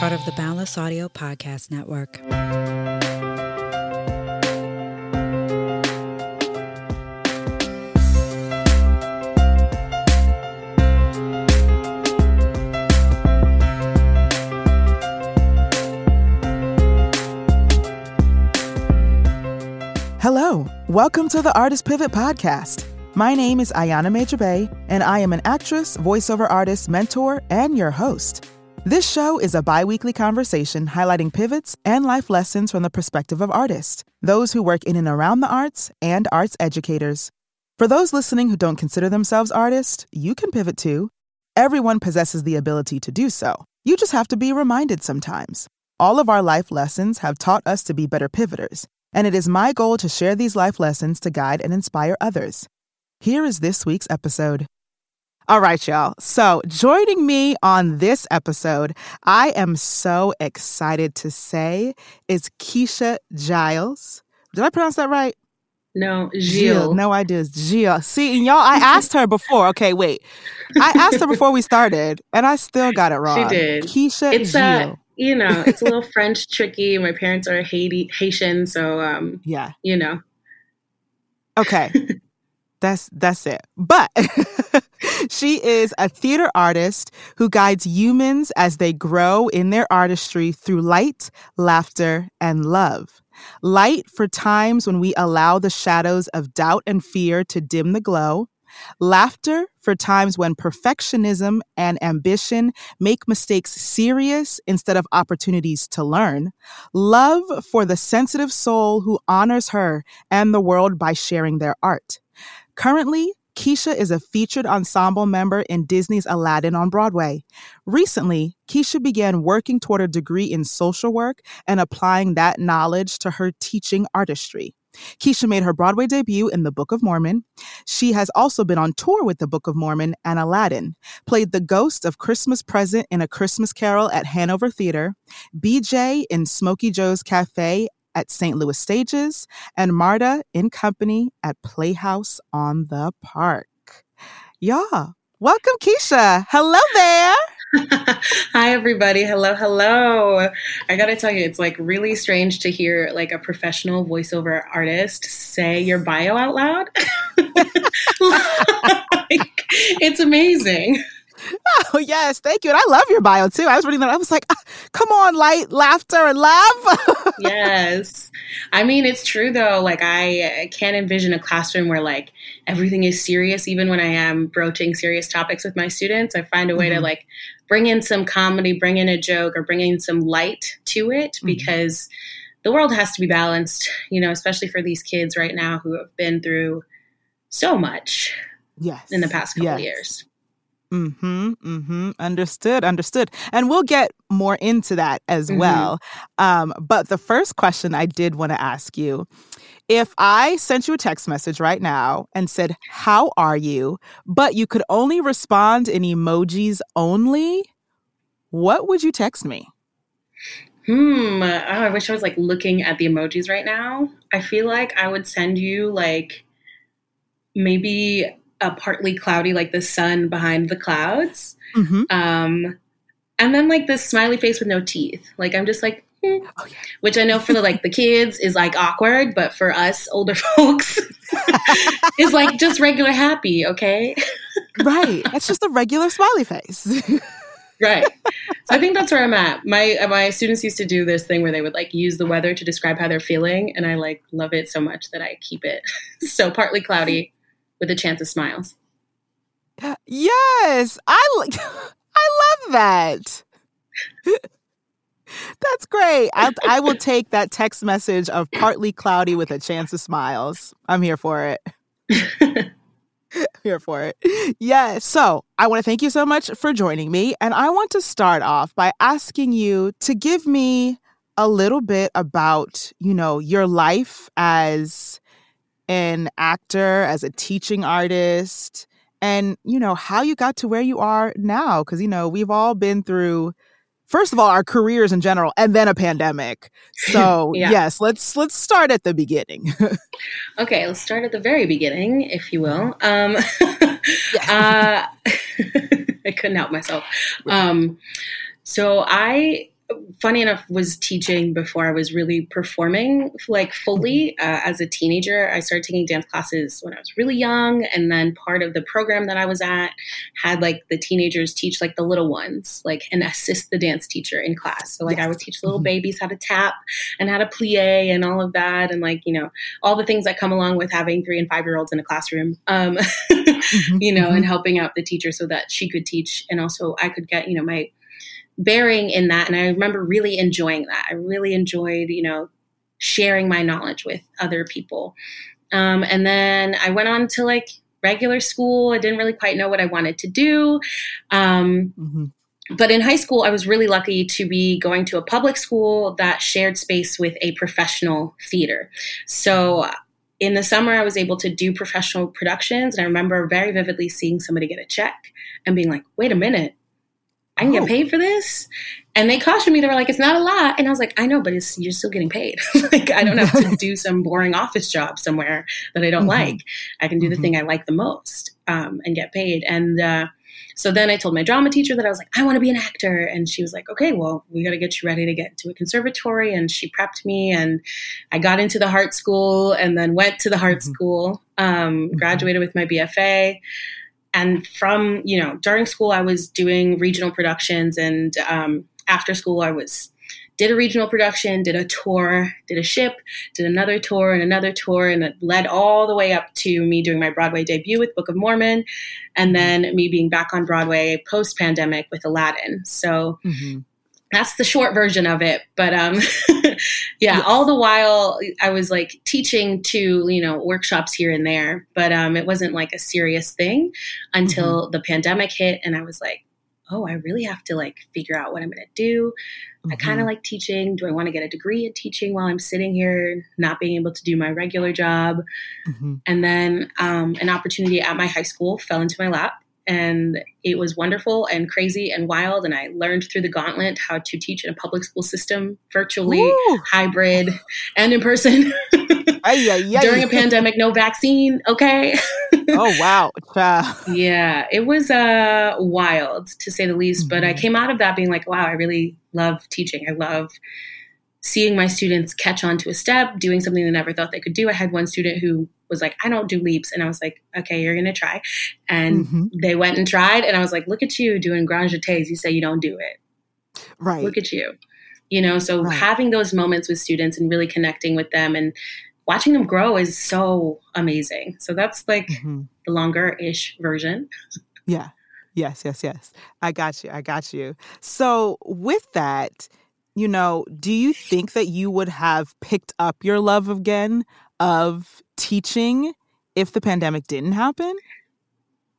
part of the Boundless Audio Podcast Network. Hello, welcome to the Artist Pivot Podcast. My name is Ayana Major Bey, and I am an actress, voiceover artist, mentor, and your host. This show is a bi weekly conversation highlighting pivots and life lessons from the perspective of artists, those who work in and around the arts, and arts educators. For those listening who don't consider themselves artists, you can pivot too. Everyone possesses the ability to do so. You just have to be reminded sometimes. All of our life lessons have taught us to be better pivoters, and it is my goal to share these life lessons to guide and inspire others. Here is this week's episode. All right, y'all. So, joining me on this episode, I am so excited to say, is Keisha Giles. Did I pronounce that right? No, Gilles. No idea. It's Gilles. See, and y'all, I asked her before. Okay, wait. I asked her before we started, and I still got it wrong. She did. Keisha It's Gilles. uh, you know, it's a little French tricky. My parents are Haiti Haitian, so um, yeah. you know. Okay. That's that's it. But she is a theater artist who guides humans as they grow in their artistry through light, laughter, and love. Light for times when we allow the shadows of doubt and fear to dim the glow. Laughter for times when perfectionism and ambition make mistakes serious instead of opportunities to learn. Love for the sensitive soul who honors her and the world by sharing their art. Currently, Keisha is a featured ensemble member in Disney's Aladdin on Broadway. Recently, Keisha began working toward a degree in social work and applying that knowledge to her teaching artistry. Keisha made her Broadway debut in The Book of Mormon. She has also been on tour with The Book of Mormon and Aladdin, played the ghost of Christmas Present in A Christmas Carol at Hanover Theater, BJ in Smokey Joe's Cafe at St. Louis Stages, and Marta in Company at Playhouse on the Park. Y'all, welcome, Keisha. Hello there. Hi everybody. Hello, hello. I got to tell you it's like really strange to hear like a professional voiceover artist say your bio out loud. like, it's amazing. Oh, yes. Thank you. And I love your bio too. I was reading that. I was like, ah, come on, light, laughter, and love. yes. I mean, it's true though. Like, I can't envision a classroom where like everything is serious, even when I am broaching serious topics with my students. I find a way Mhm. to like bring in some comedy, bring in a joke, or bring in some light to it Mhm. because the world has to be balanced, you know, especially for these kids right now who have been through so much yes. in the past couple Yes. years. Mm-hmm. Mm-hmm. Understood. Understood. And we'll get more into that as Mhm. well. Um, but the first question I did want to ask you if I sent you a text message right now and said, How are you? but you could only respond in emojis only, what would you text me? Hmm. Oh, I wish I was like looking at the emojis right now. I feel like I would send you like maybe a partly cloudy, like the sun behind the clouds. Mm-hmm. Um, and then like this smiley face with no teeth. Like I'm just like, hmm. Oh, yeah. which I know for the like the kids is like awkward, but for us older folks is like just regular happy. Okay. Right. It's just a regular smiley face. Right. So I think that's where I'm at. My my students used to do this thing where they would like use the weather to describe how they're feeling, and I like love it so much that I keep it so partly cloudy with a chance of smiles. yes. I, I love that. That's great. I, I will take that text message of partly cloudy with a chance of smiles. I'm here for it. here for it. Yes. So I want to thank you so much for joining me. And I want to start off by asking you to give me a little bit about, you know, your life as an actor, as a teaching artist, and, you know, how you got to where you are now. Cause, you know, we've all been through first of all our careers in general and then a pandemic so Yeah. yes let's let's start at the beginning Okay, let's start at the very beginning, if you will. Um, uh, I couldn't help myself. Um, so I funny enough was teaching before i was really performing like fully mm-hmm. uh, as a teenager i started taking dance classes when i was really young and then part of the program that i was at had like the teenagers teach like the little ones like and assist the dance teacher in class so like yes. i would teach little mm-hmm. babies how to tap and how to plie and all of that and like you know all the things that come along with having three and five year olds in a classroom um, mm-hmm. you know and helping out the teacher so that she could teach and also i could get you know my bearing in that. And I remember really enjoying that. I really enjoyed, you know, sharing my knowledge with other people. Um, and then I went on to like regular school. I didn't really quite know what I wanted to do. Um, mm-hmm. But in high school, I was really lucky to be going to a public school that shared space with a professional theater. So in the summer, I was able to do professional productions. And I remember very vividly seeing somebody get a check and being like, wait a minute, I can oh. get paid for this. And they cautioned me. They were like, it's not a lot. And I was like, I know, but it's, you're still getting paid. like, I don't have to do some boring office job somewhere that I don't mm-hmm. like. I can do the mm-hmm. thing I like the most um, and get paid. And uh, so then I told my drama teacher that I was like, I want to be an actor. And she was like, okay, well, we got to get you ready to get into a conservatory. And she prepped me. And I got into the Hartt School and then went to the Hartt mm-hmm. School, um, mm-hmm. graduated with my BFA and from you know during school i was doing regional productions and um, after school i was did a regional production did a tour did a ship did another tour and another tour and it led all the way up to me doing my broadway debut with book of mormon and then me being back on broadway post pandemic with aladdin. So mm-hmm that's the short version of it but um yeah yes. all the while i was like teaching to you know workshops here and there but um it wasn't like a serious thing until mm-hmm. the pandemic hit and i was like oh i really have to like figure out what i'm going to do mm-hmm. i kind of like teaching do i want to get a degree in teaching while i'm sitting here not being able to do my regular job mm-hmm. and then um, an opportunity at my high school fell into my lap and it was wonderful and crazy and wild and i learned through the gauntlet how to teach in a public school system virtually Ooh. hybrid and in person during a pandemic no vaccine okay oh wow yeah it was uh wild to say the least mm-hmm. but i mm-hmm. came out of that being like wow i really love teaching i love seeing my students catch on to a step, doing something they never thought they could do. I had one student who was like, I don't do leaps. And I was like, okay, you're going to try. And mm-hmm. they went and tried. And I was like, look at you doing grand jetés. You say you don't do it. Right. Look at you. You know, so right. having those moments with students and really connecting with them and watching them grow is so amazing. So that's like mm-hmm. the longer ish version. Yeah. Yes, yes, yes. I got you. I got you. So with that, you know, do you think that you would have picked up your love again of teaching if the pandemic didn't happen?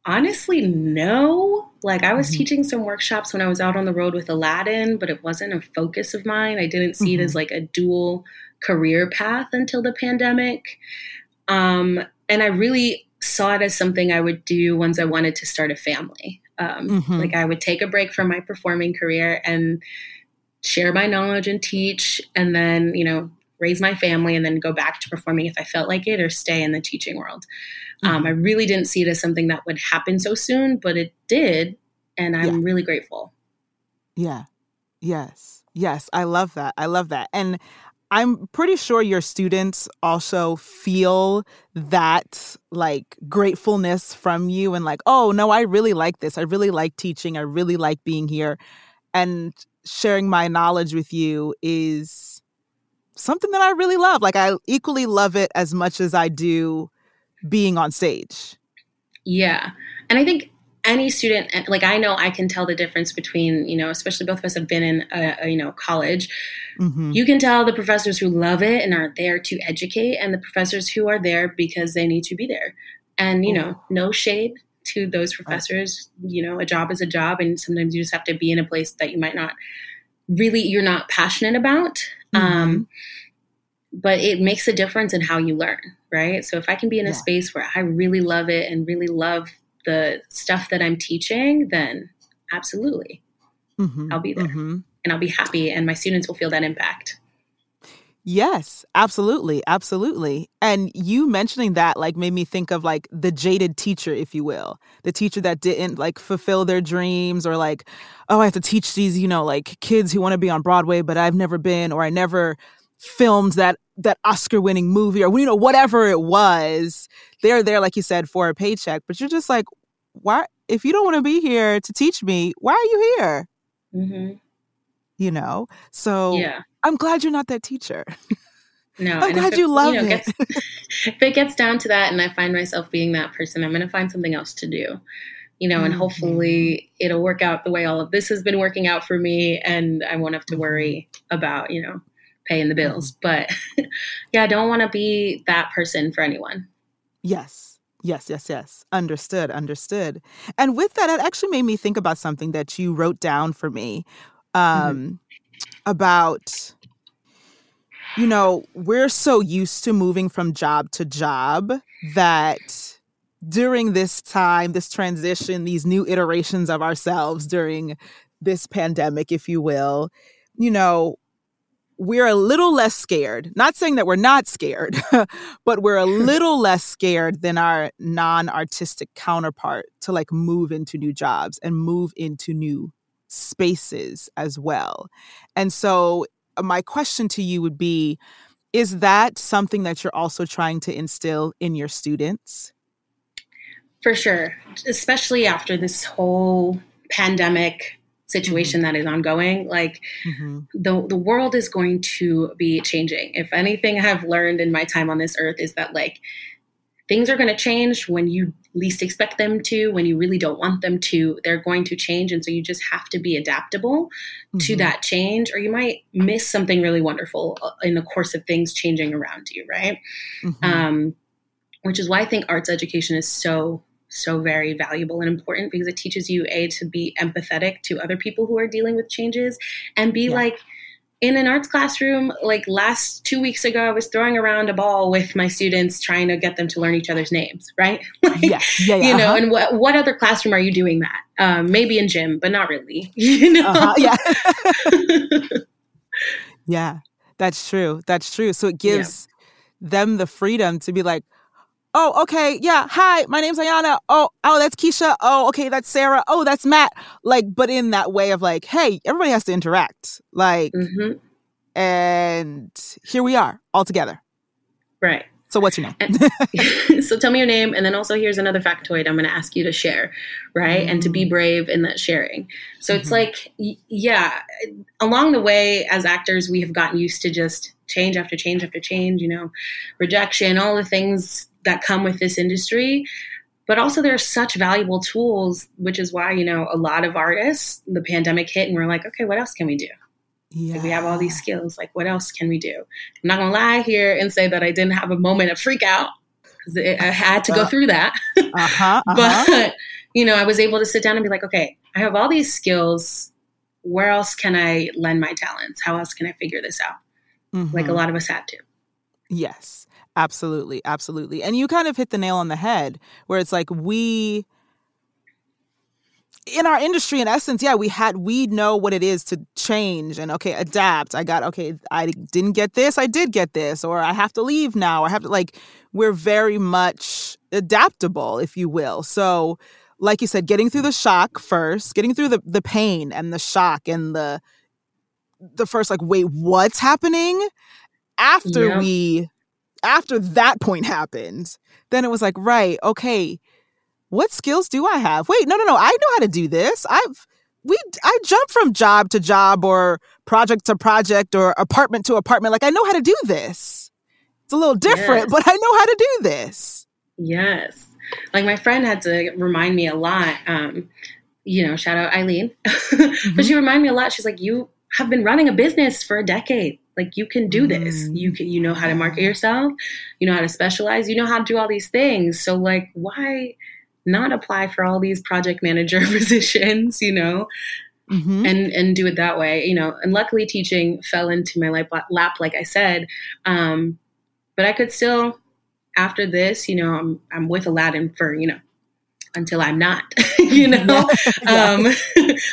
Honestly, no. Like I was mm-hmm. teaching some workshops when I was out on the road with Aladdin, but it wasn't a focus of mine. I didn't see mm-hmm. it as like a dual career path until the pandemic. Um, and I really saw it as something I would do once I wanted to start a family. Um, mm-hmm. Like I would take a break from my performing career and share my knowledge and teach and then you know raise my family and then go back to performing if i felt like it or stay in the teaching world. Mm-hmm. um, i really didn't see it as something that would happen so soon but it did and i'm yeah. really grateful. Yeah. Yes. Yes. I love that. I love that. And i'm pretty sure your students also feel that like gratefulness from you and like oh no i really like this. I really like teaching. I really like being here. And sharing my knowledge with you is something that I really love. Like I equally love it as much as I do being on stage. Yeah. And I think any student like I know I can tell the difference between, you know, especially both of us have been in a, a you know, college. Mm-hmm. You can tell the professors who love it and are there to educate and the professors who are there because they need to be there. And, you know, no shade to those professors. You know, a job is a job, and sometimes you just have to be in a place that you might not really you're not passionate about. Mm-hmm. Um, but it makes a difference in how you learn, right? So if I can be in a yeah. space where I really love it and really love the stuff that I'm teaching, then absolutely, mm-hmm. I'll be there mm-hmm. and I'll be happy, and my students will feel that impact. Yes, absolutely. Absolutely. And you mentioning that like made me think of like the jaded teacher, if you will. The teacher that didn't like fulfill their dreams or like, oh, I have to teach these, you know, like kids who want to be on Broadway, but I've never been, or I never filmed that that Oscar winning movie or you know, whatever it was. They're there, like you said, for a paycheck. But you're just like, why if you don't want to be here to teach me, why are you here? Mm-hmm. You know? So yeah I'm glad you're not that teacher. No, I'm glad you love you know, it. Gets, if it gets down to that and I find myself being that person, I'm going to find something else to do. You know, and mm-hmm. hopefully it'll work out the way all of this has been working out for me and I won't have to worry mm-hmm. about, you know, paying the bills. Mm-hmm. But yeah, I don't want to be that person for anyone. Yes. Yes, yes, yes. Understood, understood. And with that, it actually made me think about something that you wrote down for me. Mm-hmm. Um, mm-hmm about you know, we're so used to moving from job to job that during this time, this transition, these new iterations of ourselves during this pandemic, if you will, you know, we're a little less scared. Not saying that we're not scared, but we're a little less scared than our non artistic counterpart to like move into new jobs and move into new spaces as well. And so, uh, my question to you would be Is that something that you're also trying to instill in your students? For sure, especially after this whole pandemic situation mm-hmm. that is ongoing like mm-hmm. the the world is going to be changing if anything i've learned in my time on this earth is that like things are going to change when you least expect them to, when you really don't want them to. They're going to change. And so you just have to be adaptable mm-hmm. to that change, or you might miss something really wonderful uh, in the course of things changing around you, right? Mm-hmm. Um, which is why I think arts education is so so very valuable and important because it teaches you a to be empathetic to other people who are dealing with changes and be yeah. like in an arts classroom, like last two weeks ago, I was throwing around a ball with my students, trying to get them to learn each other's names, right? like, yeah, yeah, yeah, You know, uh-huh. and what what other classroom are you doing that? Um, maybe in gym, but not really. You know? Uh-huh, yeah, yeah, that's true. That's true. So it gives yeah. them the freedom to be like, Oh, okay. Yeah. Hi, my name's Ayana. Oh, oh, that's Keisha. Oh, okay, that's Sarah. Oh, that's Matt. Like, but in that way of like, hey, everybody has to interact. Like, mm-hmm. and here we are all together. Right. So what's your name? so tell me your name, and then also here's another factoid I'm going to ask you to share, right? Mm. And to be mm. brave in that sharing. So mm-hmm. it's like, yeah, along the way as actors, we have gotten used to just change after change after change. You know, rejection, all the things that come with this industry but also there are such valuable tools which is why you know a lot of artists the pandemic hit and we're like okay what else can we do yeah. Like we have all these skills like what else can we do i'm not gonna lie here and say that i didn't have a moment of freak out because i had to go uh, through that uh-huh, uh-huh. but you know i was able to sit down and be like okay i have all these skills where else can i lend my talents how else can i figure this out mm-hmm. like a mm-hmm. lot of us had to yes Absolutely, absolutely. And you kind of hit the nail on the head where it's like we in our industry in essence yeah we had we know what it is to change and okay adapt i got okay i didn't get this i did get this or i have to leave now i have to like we're very much adaptable if you will so like you said getting through the shock first getting through the the pain and the shock and the the first like wait what's happening after yeah. we after that point happened, then it was like, right, okay, what skills do I have? Wait, no, no, no, I know how to do this. I've we I jump from job to job or project to project or apartment to apartment. Like I know how to do this. It's a little different, yes. but I know how to do this. Yes. Like my friend had to remind me a lot. Um, you know, shout out Eileen. mm-hmm. But she reminded me a lot. She's like, You have been running a business for a decade. Like you can do this. Mm. You can you know how to market yourself, you know how to specialize, you know how to do all these things. So like why not apply for all these project manager positions, you know? Mm-hmm. And and do it that way, you know. And luckily, teaching fell into my lap, lap like I said. Um, but I could still, after this, you know, I'm I'm with Aladdin for you know until I'm not, you know? Um,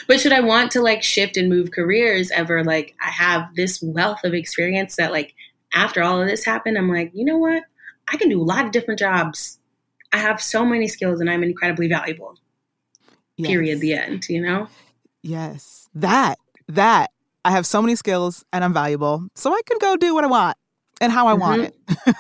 but should I want to like shift and move careers ever, like I have this wealth of experience that like after all of this happened, I'm like, you know what? I can do a lot of different jobs. I have so many skills and I'm incredibly valuable. Yes. Period. The end, you know? Yes. That, that. I have so many skills and I'm valuable. So I can go do what I want and how I mm-hmm. want it.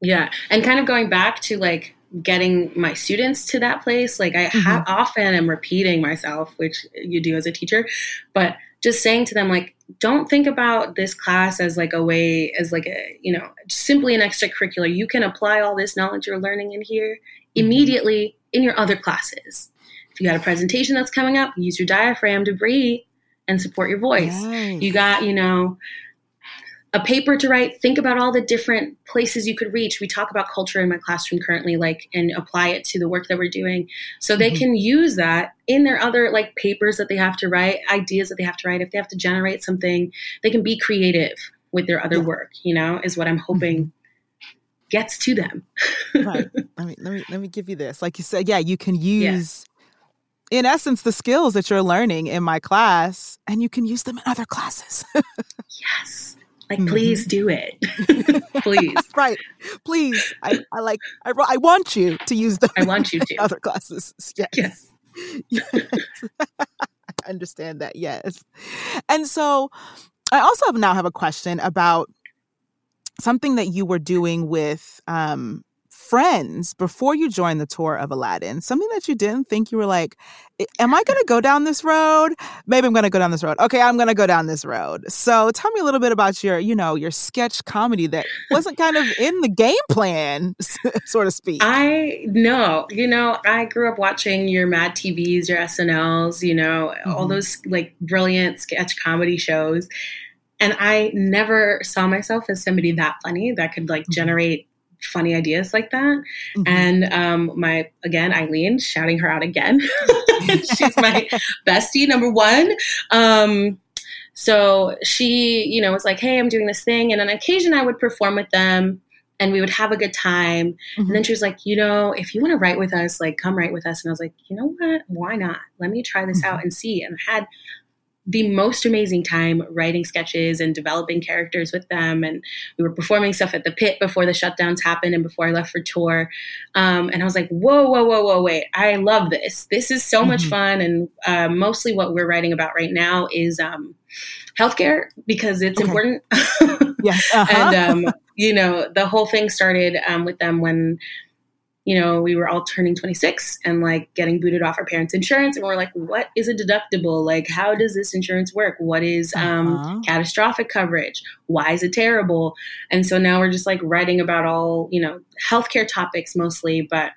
yeah. And kind of going back to like getting my students to that place, like I mm-hmm. ha- often am repeating myself, which you do as a teacher, but just saying to them like don't think about this class as like a way as like a you know simply an extracurricular. You can apply all this knowledge you're learning in here mm-hmm. immediately in your other classes. If you got a presentation that's coming up use your diaphragm to breathe and support your voice. You got you know a paper to write think about all the different places you could reach we talk about culture in my classroom currently like and apply it to the work that we're doing so they mm-hmm. can use that in their other like papers that they have to write ideas that they have to write if they have to generate something they can be creative with their other yeah. work you know is what i'm hoping mm-hmm. gets to them right let me let me let me give you this like you said yeah you can use yeah. in essence the skills that you're learning in my class and you can use them in other classes yes like, mm-hmm. please do it. please. right. Please. I, I like, I, I want you to use the I want you to. Other classes. Yes. Yes. yes. I understand that. Yes. And so I also have now have a question about something that you were doing with um, friends before you joined the tour of Aladdin? Something that you didn't think you were like, am I going to go down this road? Maybe I'm going to go down this road. Okay, I'm going to go down this road. So tell me a little bit about your, you know, your sketch comedy that wasn't kind of in the game plan, so to speak. I know, you know, I grew up watching your Mad TVs, your SNLs, you know, mm-hmm. all those like brilliant sketch comedy shows. And I never saw myself as somebody that funny that could like mm-hmm. generate funny ideas like that. Mm-hmm. And um, my again, Eileen, shouting her out again. She's my bestie number one. Um, so she, you know, was like, "Hey, I'm doing this thing," and on occasion I would perform with them. And we would have a good time. Mm-hmm. And then she was like, you know, if you want to write with us, like come write with us. And I was like, you know what? Why not? Let me try this mm-hmm. out and see. And I had the most amazing time writing sketches and developing characters with them. And we were performing stuff at the pit before the shutdowns happened and before I left for tour. Um, and I was like, whoa, whoa, whoa, whoa, wait, I love this. This is so mm-hmm. much fun. And uh, mostly what we're writing about right now is um, healthcare because it's okay. important. yeah. Uh-huh. and, um, you know, the whole thing started um, with them when you know, we were all turning 26 and like getting booted off our parents' insurance. And we're like, what is a deductible? Like, how does this insurance work? What is um, uh-huh. catastrophic coverage? Why is it terrible? And so now we're just like writing about all, you know, healthcare topics mostly, but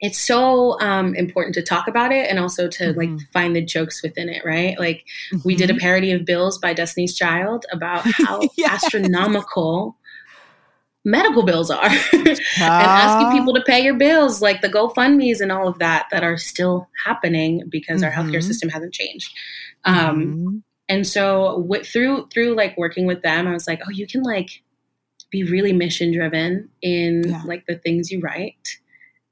it's so um, important to talk about it and also to mm-hmm. like find the jokes within it, right? Like mm-hmm. we did a mm-hmm. parody of Bills by Destiny's Child about how yes. astronomical medical bills are and asking people to pay your bills like the gofundme's and all of that that are still happening because mm-hmm. our healthcare system hasn't changed um, mm-hmm. and so w- through through like working with them i was like oh you can like be really mission driven in yeah. like the things you write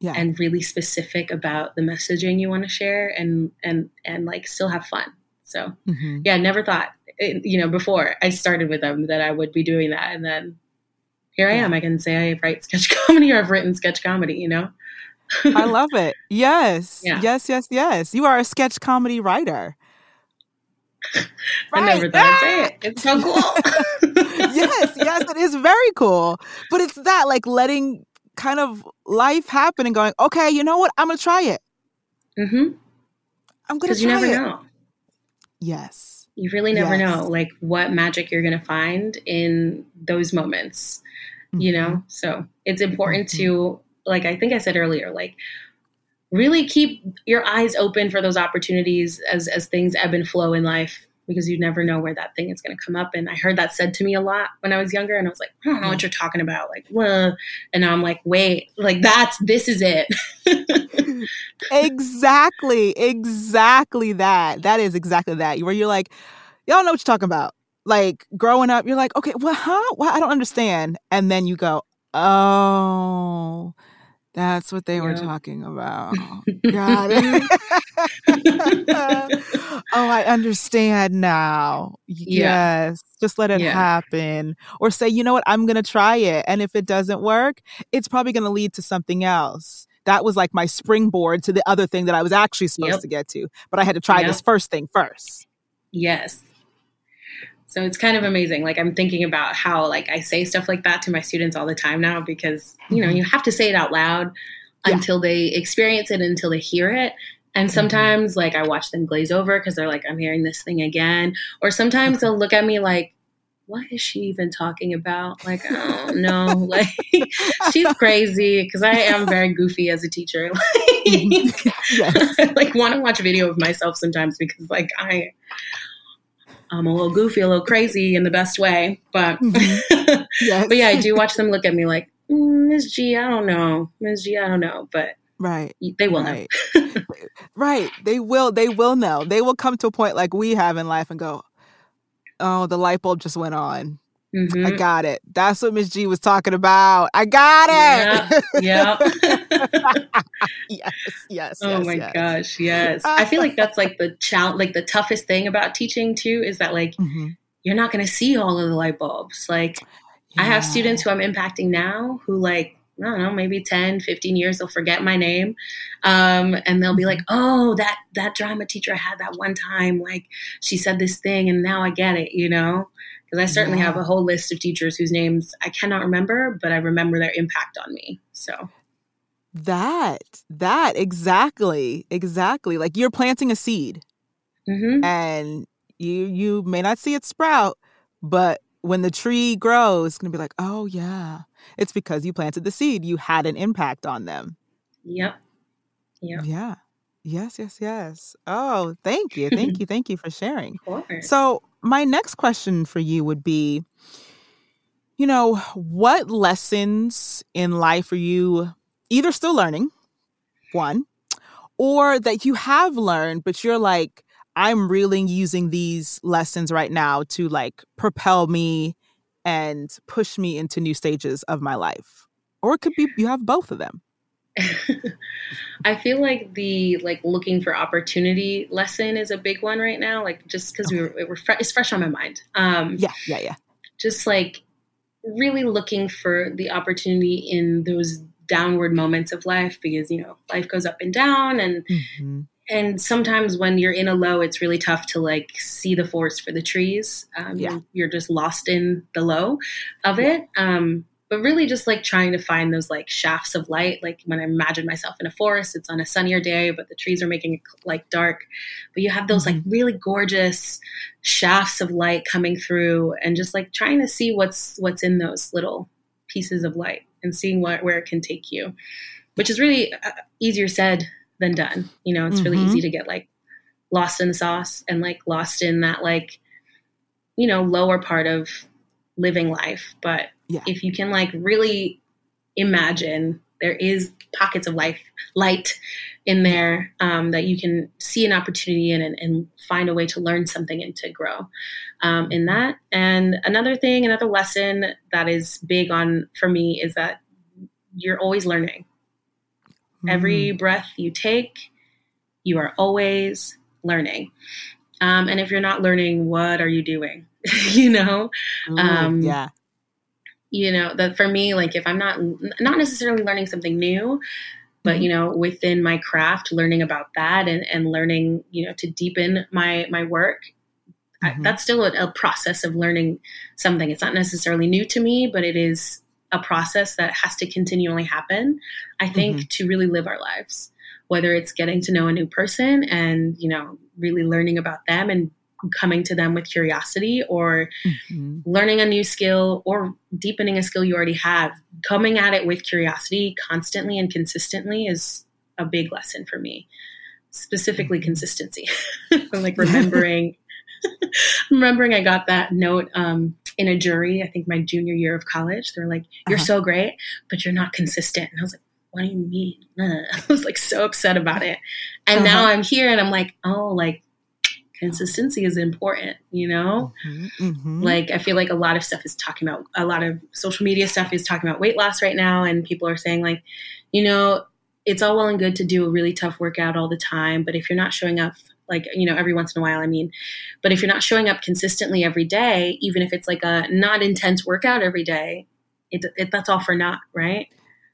yeah. and really specific about the messaging you want to share and and and like still have fun so mm-hmm. yeah never thought you know before i started with them that i would be doing that and then here I am. I can say I write sketch comedy or I've written sketch comedy, you know? I love it. Yes. Yeah. Yes, yes, yes. You are a sketch comedy writer. Right. I never thought I'd say it. It's so cool. yes, yes, it is very cool. But it's that like letting kind of life happen and going, okay, you know what? I'm gonna try it. Mm-hmm. I'm gonna Because you never it. know. Yes. You really never yes. know like what magic you're gonna find in those moments you know mm-hmm. so it's important mm-hmm. to like i think i said earlier like really keep your eyes open for those opportunities as as things ebb and flow in life because you never know where that thing is going to come up. And i heard that said to me a lot when i was younger and i was like i don't know what you're talking about. Like well and now i'm like wait like that's this is it. Exactly exactly that. That is exactly that where you're like y'all know what you're talking about. Like growing up, you're like, okay, well, huh? Well, I don't understand. And then you go, oh, that's what they yeah. were talking about. Got it. oh, I understand now. Yeah. Yes. Just let it yeah. happen. Or say, you know what, I'm going to try it. And if it doesn't work, it's probably going to lead to something else. That was like my springboard to the other thing that I was actually supposed yep. to get to. But I had to try yep. this first thing first. Yes. So it's kind of amazing. Like I'm thinking about how like I say stuff like that to my students all the time now because, you know, mm-hmm. you have to say it out loud yeah. until they experience it, until they hear it. And mm-hmm. sometimes, mm-hmm. like, I watch them glaze over because they're like, I'm hearing this thing again. Or sometimes they'll look at me like, what is she even talking about? Like, oh no, like she's crazy because I am very goofy as a teacher. like, like want to watch a video of myself sometimes because like I, I'm a little goofy, a little crazy in the best way. But, mm-hmm. yes. but yeah, I do watch them look at me like, Ms. Mm, G, I don't know, Ms. G, I don't know, but Right. They will right. know. right. They will they will know. They will come to a point like we have in life and go, "Oh, the light bulb just went on. Mm-hmm. I got it. That's what Miss G was talking about. I got it." Yeah. yes. Yes. Oh yes, my yes. gosh, yes. I feel like that's like the challenge like the toughest thing about teaching too is that like mm-hmm. you're not going to see all of the light bulbs. Like yeah. I have students who I'm impacting now who like I don't know, maybe 10, 15 years, they'll forget my name. Um, and they'll be like, oh, that, that drama teacher I had that one time, like she said this thing and now I get it, you know? Because I certainly yeah. have a whole list of teachers whose names I cannot remember, but I remember their impact on me. So that, that exactly, exactly. Like you're planting a seed mm-hmm. and you, you may not see it sprout, but when the tree grows, it's going to be like, oh, yeah, it's because you planted the seed. You had an impact on them. Yep. Yep. Yeah. Yes, yes, yes. Oh, thank you. Thank you. Thank you for sharing. So, my next question for you would be you know, what lessons in life are you either still learning, one, or that you have learned, but you're like, I'm really using these lessons right now to like propel me and push me into new stages of my life. Or it could be you have both of them. I feel like the like looking for opportunity lesson is a big one right now. Like just because okay. we were, it's fresh on my mind. Um, yeah, yeah, yeah. Just like really looking for the opportunity in those downward moments of life because you know life goes up and down and mm-hmm and sometimes when you're in a low it's really tough to like see the forest for the trees um, yeah. you're just lost in the low of it um, but really just like trying to find those like shafts of light like when i imagine myself in a forest it's on a sunnier day but the trees are making it like dark but you have those like mm-hmm. really gorgeous shafts of light coming through and just like trying to see what's what's in those little pieces of light and seeing what where it can take you which is really uh, easier said than done. You know, it's mm-hmm. really easy to get like lost in the sauce and like lost in that like, you know, lower part of living life. But yeah. if you can like really imagine there is pockets of life light in there um, that you can see an opportunity in and, and, find a way to learn something and to grow um, in that and another thing another lesson that is big on for me is that you're always learning Mm. Every breath you take, you are always learning. Um, and if you're not learning, what are you doing? you know? Ooh, um, yeah. You know, that for me, like if I'm not not necessarily learning something new, but mm-hmm. you know, within my craft, learning about that and, and learning, you know, to deepen my my work, mm-hmm. I, that's still a, a process of learning something. It's not necessarily new to me, but it is a process that has to continually happen, I think, mm-hmm. to really live our lives. Whether it's getting to know a new person and, you know, really learning about them and coming to them with curiosity or mm-hmm. learning a new skill or deepening a skill you already have, coming at it with curiosity constantly and consistently is a big lesson for me. Specifically, mm-hmm. consistency. like remembering, remembering I got that note um, in a jury, I think my junior year of college. They're like, You're uh-huh. so great, but you're not consistent. And I was like, What do you mean? I was like so upset about it. And uh-huh. now I'm here and I'm like, Oh, like consistency is important, you know? Mm-hmm, mm-hmm. Like, I feel like a lot of stuff is talking about, a lot of social media stuff is talking about weight loss right now. And people are saying, like, you know, it's all well and good to do a really tough workout all the time, but if you're not showing up like you know every once in a while i mean but if you're not showing up consistently every day even if it's like a not intense workout every day it, it that's all for naught right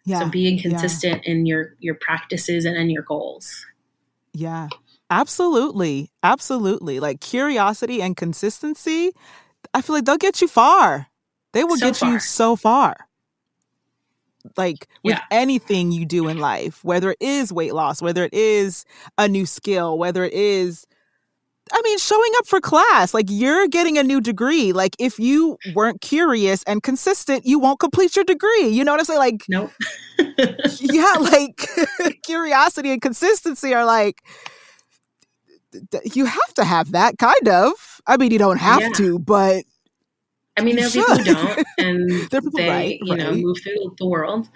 yeah so being consistent yeah. in your your practices and in your goals yeah absolutely absolutely like curiosity and consistency i feel like they'll get you far they will so get far. you so far like with yeah. anything you do in life, whether it is weight loss, whether it is a new skill, whether it is I mean, showing up for class, like you're getting a new degree. Like if you weren't curious and consistent, you won't complete your degree. You know what I'm saying? Like, nope. yeah, like curiosity and consistency are like, you have to have that kind of. I mean, you don't have yeah. to, but I mean, there are people who don't, and they, right, you know, move through the world.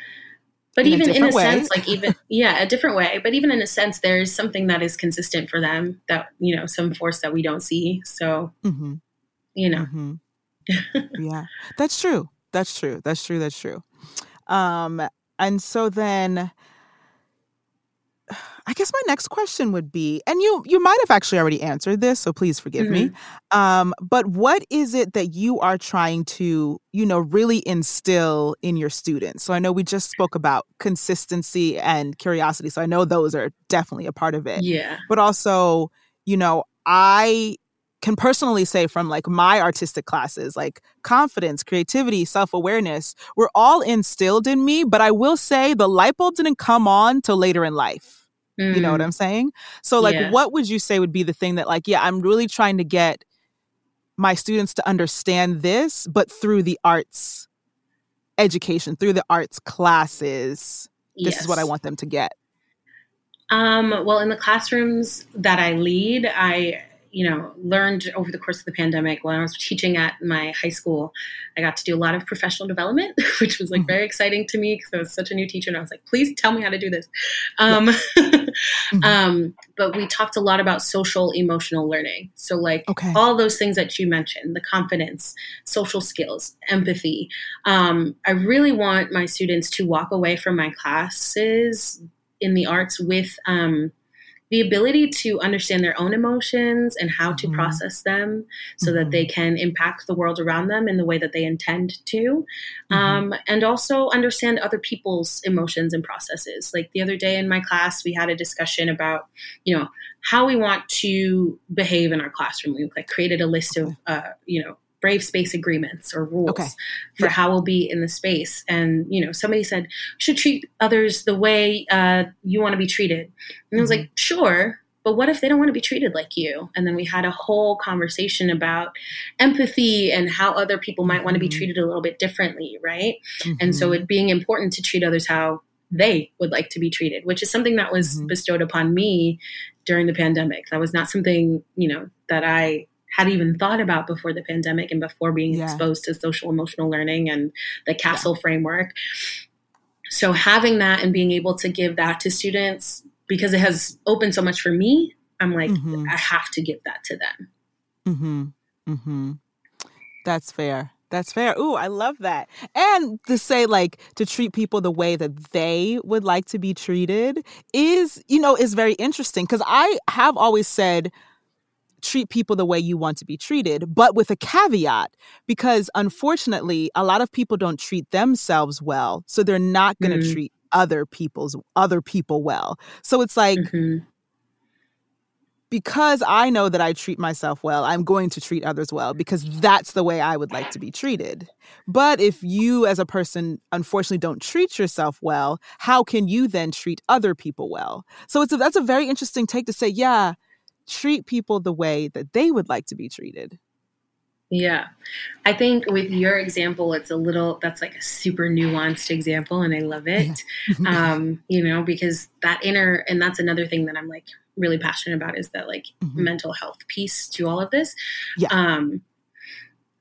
But in even a in a way. sense, like even yeah, a different way. But even in a sense, there's something that is consistent for them that you know, some force that we don't see. So, mm-hmm. you know, mm-hmm. yeah, that's true. That's true. That's true. That's true. Um, and so then I guess my next question would be, and you you might have actually already answered this, so please forgive mm-hmm. me. Um, but what is it that you are trying to, you know, really instill in your students? So I know we just spoke about consistency and curiosity, so I know those are definitely a part of it. Yeah. But also, you know, I can personally say from like my artistic classes, like confidence, creativity, self awareness, were all instilled in me. But I will say the light bulb didn't come on till later in life. Mm. You know what mm. I'm saying? So, like, yeah. what would you say would be the thing that, like, yeah, I'm really trying to get my students to understand this, but through the arts education, through the arts classes? This yes. is what I want them to get. Um, well, in the classrooms that I lead, I you know, learned over the course of the pandemic when I was teaching at my high school. I got to do a lot of professional development, which was like mm-hmm. very exciting to me because I was such a new teacher and I was like, please tell me how to do this. Um, mm-hmm. um, but we talked a lot about social emotional learning. So, like okay. all those things that you mentioned the confidence, social skills, empathy. Um, I really want my students to walk away from my classes in the arts with um, the ability to understand their own emotions and how to mm-hmm. process them so mm-hmm. that they can impact the world around them in the way that they intend to mm-hmm. um, and also understand other people's emotions and processes like the other day in my class we had a discussion about you know how we want to behave in our classroom we like created a list of uh, you know brave space agreements or rules okay. for yeah. how we'll be in the space. And, you know, somebody said, should treat others the way uh, you want to be treated. And mm-hmm. I was like, mm-hmm. sure, but what if they don't want to be treated like you? And then we had a whole conversation about empathy and how other people might want to be mm-hmm. treated a little bit differently, right? Mm-hmm. And so mm-hmm. it being important to treat others how they would like to be treated, which is something that was mm-hmm. bestowed upon me during the pandemic. That was not something, you know, that I had even thought about before the pandemic and before being yeah. exposed to social emotional learning and the CASEL yeah. framework. So having that and being able to give that to students because it has opened so much for me, I'm like, mm-hmm. I have to give that to them. Mm-hmm. Mm-hmm. That's fair. That's fair. Ooh, I love that. And to say like to treat people the way that they would like to be treated is, you know, is very interesting because I have always said treat people the way you want to be treated, but with a caveat, because unfortunately, a lot of people don't treat themselves well. So they're not going to mm-hmm. treat other people's other people well. So it's like mm-hmm. because I know that I treat myself well, I'm going to treat others well because that's the way I would like to be treated. But if you as a person unfortunately don't treat yourself well, how can you then treat other people well? So it's a, that's a very interesting take to say, yeah, treat people the way that they would like to be treated. Yeah. I think with your example, it's a little, that's like a super nuanced example, and I love it. um, you know, because that inner, and that's another thing that I'm like really passionate about is that like mm-hmm. mental health piece to all of this. Yeah. Um,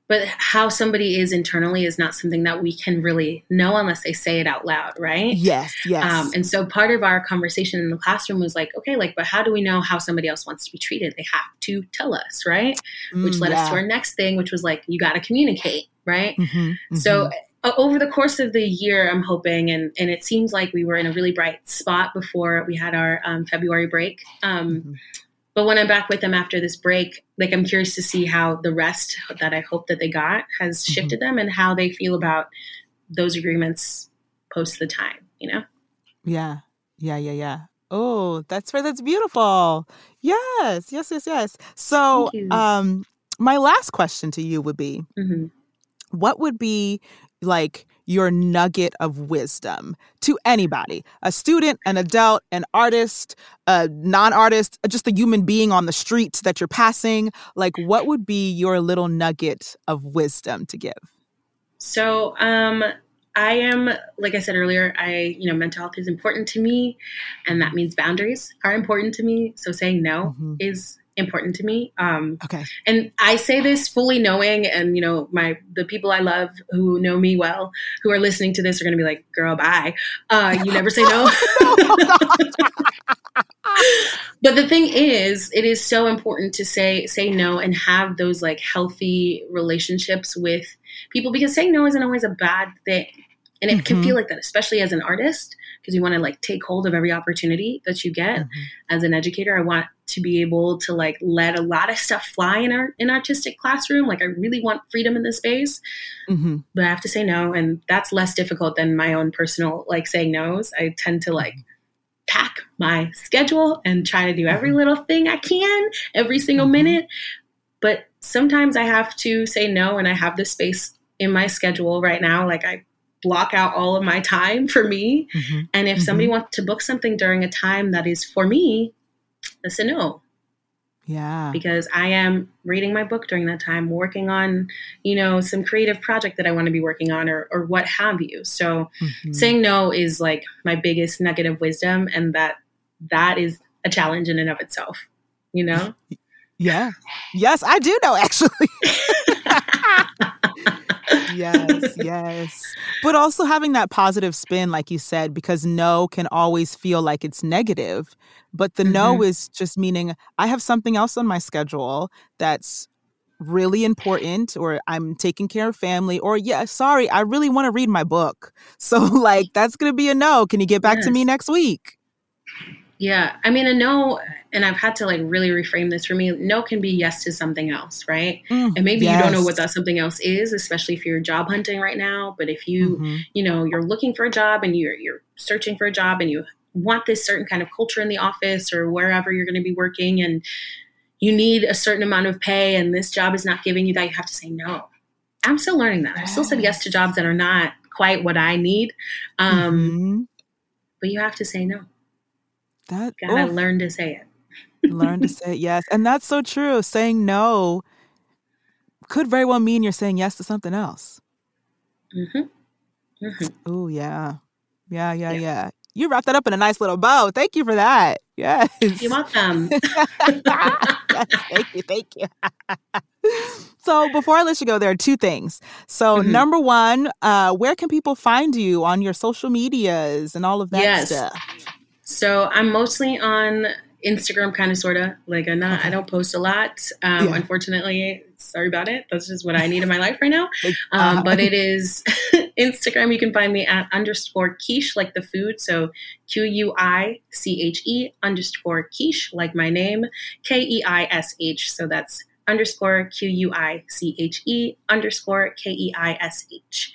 but how somebody is internally is not something that we can really know unless they say it out loud right? Yes yes. Um, and so part of our conversation in the classroom was like okay like but how do we know how somebody else wants to be treated? They have to tell us right? Mm, which led yeah. us to our next thing which was like you got to communicate right? Mm-hmm, mm-hmm. so uh, over the course of the year i'm hoping and, and it seems like we were in a really bright spot before we had our um, february break. Um, mm-hmm but when I'm back with them after this break, like I'm curious to see how the rest that I hope that they got has Mm-hmm. shifted them and how they feel about those agreements post the time, you know? Yeah. Yeah, yeah, yeah. Oh, that's right. That's beautiful. Yes, yes, yes, yes. So, um, my last question to you would be hmm what would be like your nugget of wisdom to anybody a student an adult an artist a non-artist just a human being on the street that you're passing like what would be your little nugget of wisdom to give So, um, I am, like I said earlier, I, you know, mental health is important to me, and that means boundaries are important to me. So saying no Mhm. is important to me. Um, okay and I say this fully knowing, and you know, my the people I love who know me well, who are listening to this, are going to be like, "Girl, bye." Uh, you never say no. but the thing is, it is so important to say say no and have those like healthy relationships with people because saying no isn't always a bad thing. And it can Mhm. feel like that, especially as an artist, because you want to like take hold of every opportunity that you get. Mhm. As an educator, I want to be able to like let a lot of stuff fly in our in artistic classroom. Like I really want freedom in this space, Mhm. but I have to say no, and that's less difficult than my own personal like saying no's. I tend to like pack my schedule and try to do every little thing I can every single Mhm. minute. But sometimes I have to say no, and I have the space in my schedule right now. Like I block out all of my time for me. Mhm. And if somebody wants to book something during a time that is for me, that's a no yeah because I am reading my book during that time, working on, you know, some creative project that I want to be working on or, or what have you. So Mhm. saying no is like my biggest nugget of wisdom and that that is a challenge in and of itself, you know? yeah yes i do know actually yes, yes. But also having that positive spin, like you said, because no can always feel like it's negative. But the no mm-hmm. is just meaning I have something else on my schedule that's really important, or I'm taking care of family, or yeah, sorry, I really want to read my book. So, like, that's going to be a no. Can you get back to me next week? Yeah. I mean, a no, and I've had to like really reframe this for me. No can be yes to something else, right? Mm, And maybe you don't know what that something else is, especially if you're job hunting right now. But if you, Mhm. you know, you're looking for a job and you're you're searching for a job and you want this certain kind of culture in the office or wherever you're going to be working and you need a certain amount of pay and this job is not giving you that, you have to say no. I'm still learning that. I've still said yes to jobs that are not quite what I need. Um, Mhm. but you have to say no. That Gotta oof. learn to say it. learn to say yes and that's so true saying no could very well mean you're saying yes to something else Mm-hmm. Mm-hmm. oh yeah yeah yeah Yeah. yeah you wrapped that up in a nice little bow thank you for that yes You're welcome. yes thank you thank you so before i let you go there are two things so Mhm. number one uh where can people find you on your social medias and all of that Yes. stuff So I'm mostly on Instagram, kind of, sort of. Like I'm not. Okay. I don't post a lot. Um, Yeah. Unfortunately, sorry about it. That's just what I need in my life right now. Um, uh, but it is Instagram. You can find me at underscore quiche, like the food. So Q U I C H E underscore quiche, like my name, K E I S H. So that's underscore Q U I C H E underscore K E I S H.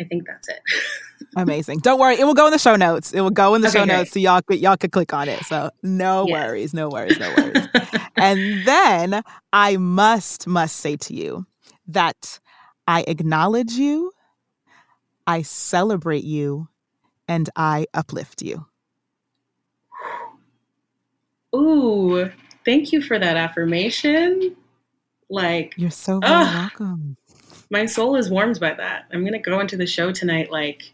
I think that's it. Amazing. Don't worry, it will go in the show notes. It will go in the Okay, show great. notes so y'all could y'all could click on it. So no Yes. worries, no worries, no worries. and then I must must say to you that I acknowledge you, I celebrate you, and I uplift you. Ooh, thank you for that affirmation. Like, You're so very Ugh. welcome. My soul is warmed by that. I'm going to go into the show tonight, like,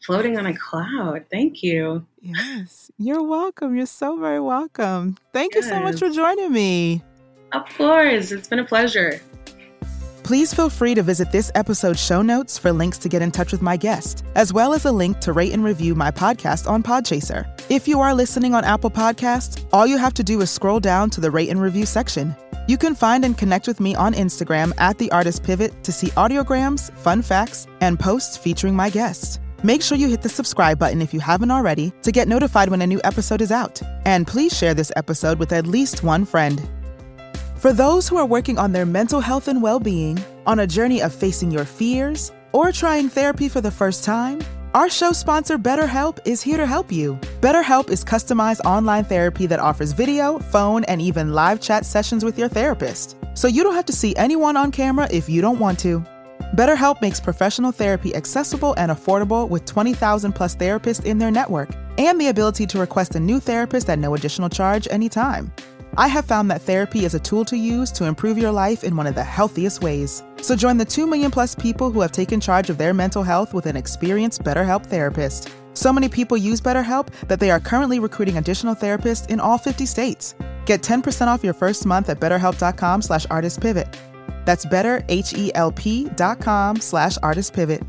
floating on a cloud. Thank you. Yes, you're welcome. You're so very welcome. Thank you so much for joining me. Of course. It's been a pleasure. Please feel free to visit this episode's show notes for links to get in touch with my guest, as well as a link to rate and review my podcast on Podchaser. If you are listening on Apple Podcasts, all you have to do is scroll down to the rate and review section. You can find and connect with me on Instagram at The Artist Pivot to see audiograms, fun facts, and posts featuring my guest. Make sure you hit the subscribe button if you haven't already to get notified when a new episode is out. And please share this episode with at least one friend. For those who are working on their mental health and well being, on a journey of facing your fears, or trying therapy for the first time, our show sponsor BetterHelp is here to help you. BetterHelp is customized online therapy that offers video, phone, and even live chat sessions with your therapist. So you don't have to see anyone on camera if you don't want to. BetterHelp makes professional therapy accessible and affordable with 20,000 plus therapists in their network and the ability to request a new therapist at no additional charge anytime. I have found that therapy is a tool to use to improve your life in one of the healthiest ways. So join the 2 million plus people who have taken charge of their mental health with an experienced BetterHelp therapist. So many people use BetterHelp that they are currently recruiting additional therapists in all 50 states. Get 10% off your first month at betterhelp.com slash artistpivot. That's betterhelp.com slash artistpivot.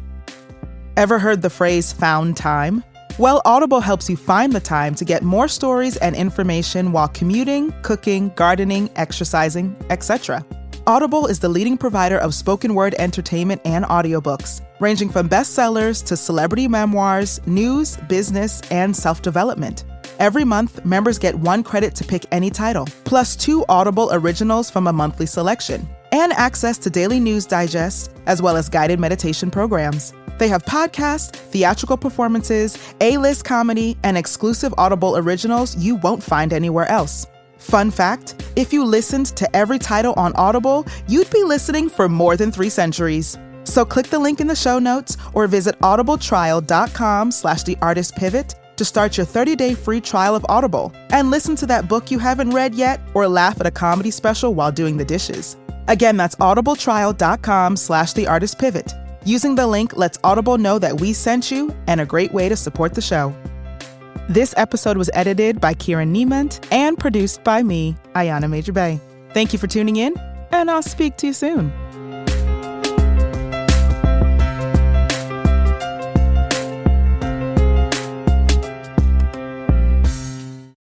Ever heard the phrase found time? Well, Audible helps you find the time to get more stories and information while commuting, cooking, gardening, exercising, etc. Audible is the leading provider of spoken word entertainment and audiobooks, ranging from bestsellers to celebrity memoirs, news, business, and self development. Every month, members get one credit to pick any title, plus two Audible originals from a monthly selection, and access to daily news digest, as well as guided meditation programs. They have podcasts, theatrical performances, A list comedy, and exclusive Audible originals you won't find anywhere else. Fun fact if you listened to every title on Audible, you'd be listening for more than three centuries. So click the link in the show notes or visit audibletrial.com slash the artist pivot to start your 30-day free trial of Audible and listen to that book you haven't read yet or laugh at a comedy special while doing the dishes. Again, that's audibletrial.com slash the artist pivot. Using the link lets Audible know that we sent you and a great way to support the show. This episode was edited by Kieran Niemand and produced by me, Ayana Major Bey. Thank you for tuning in, and I'll speak to you soon.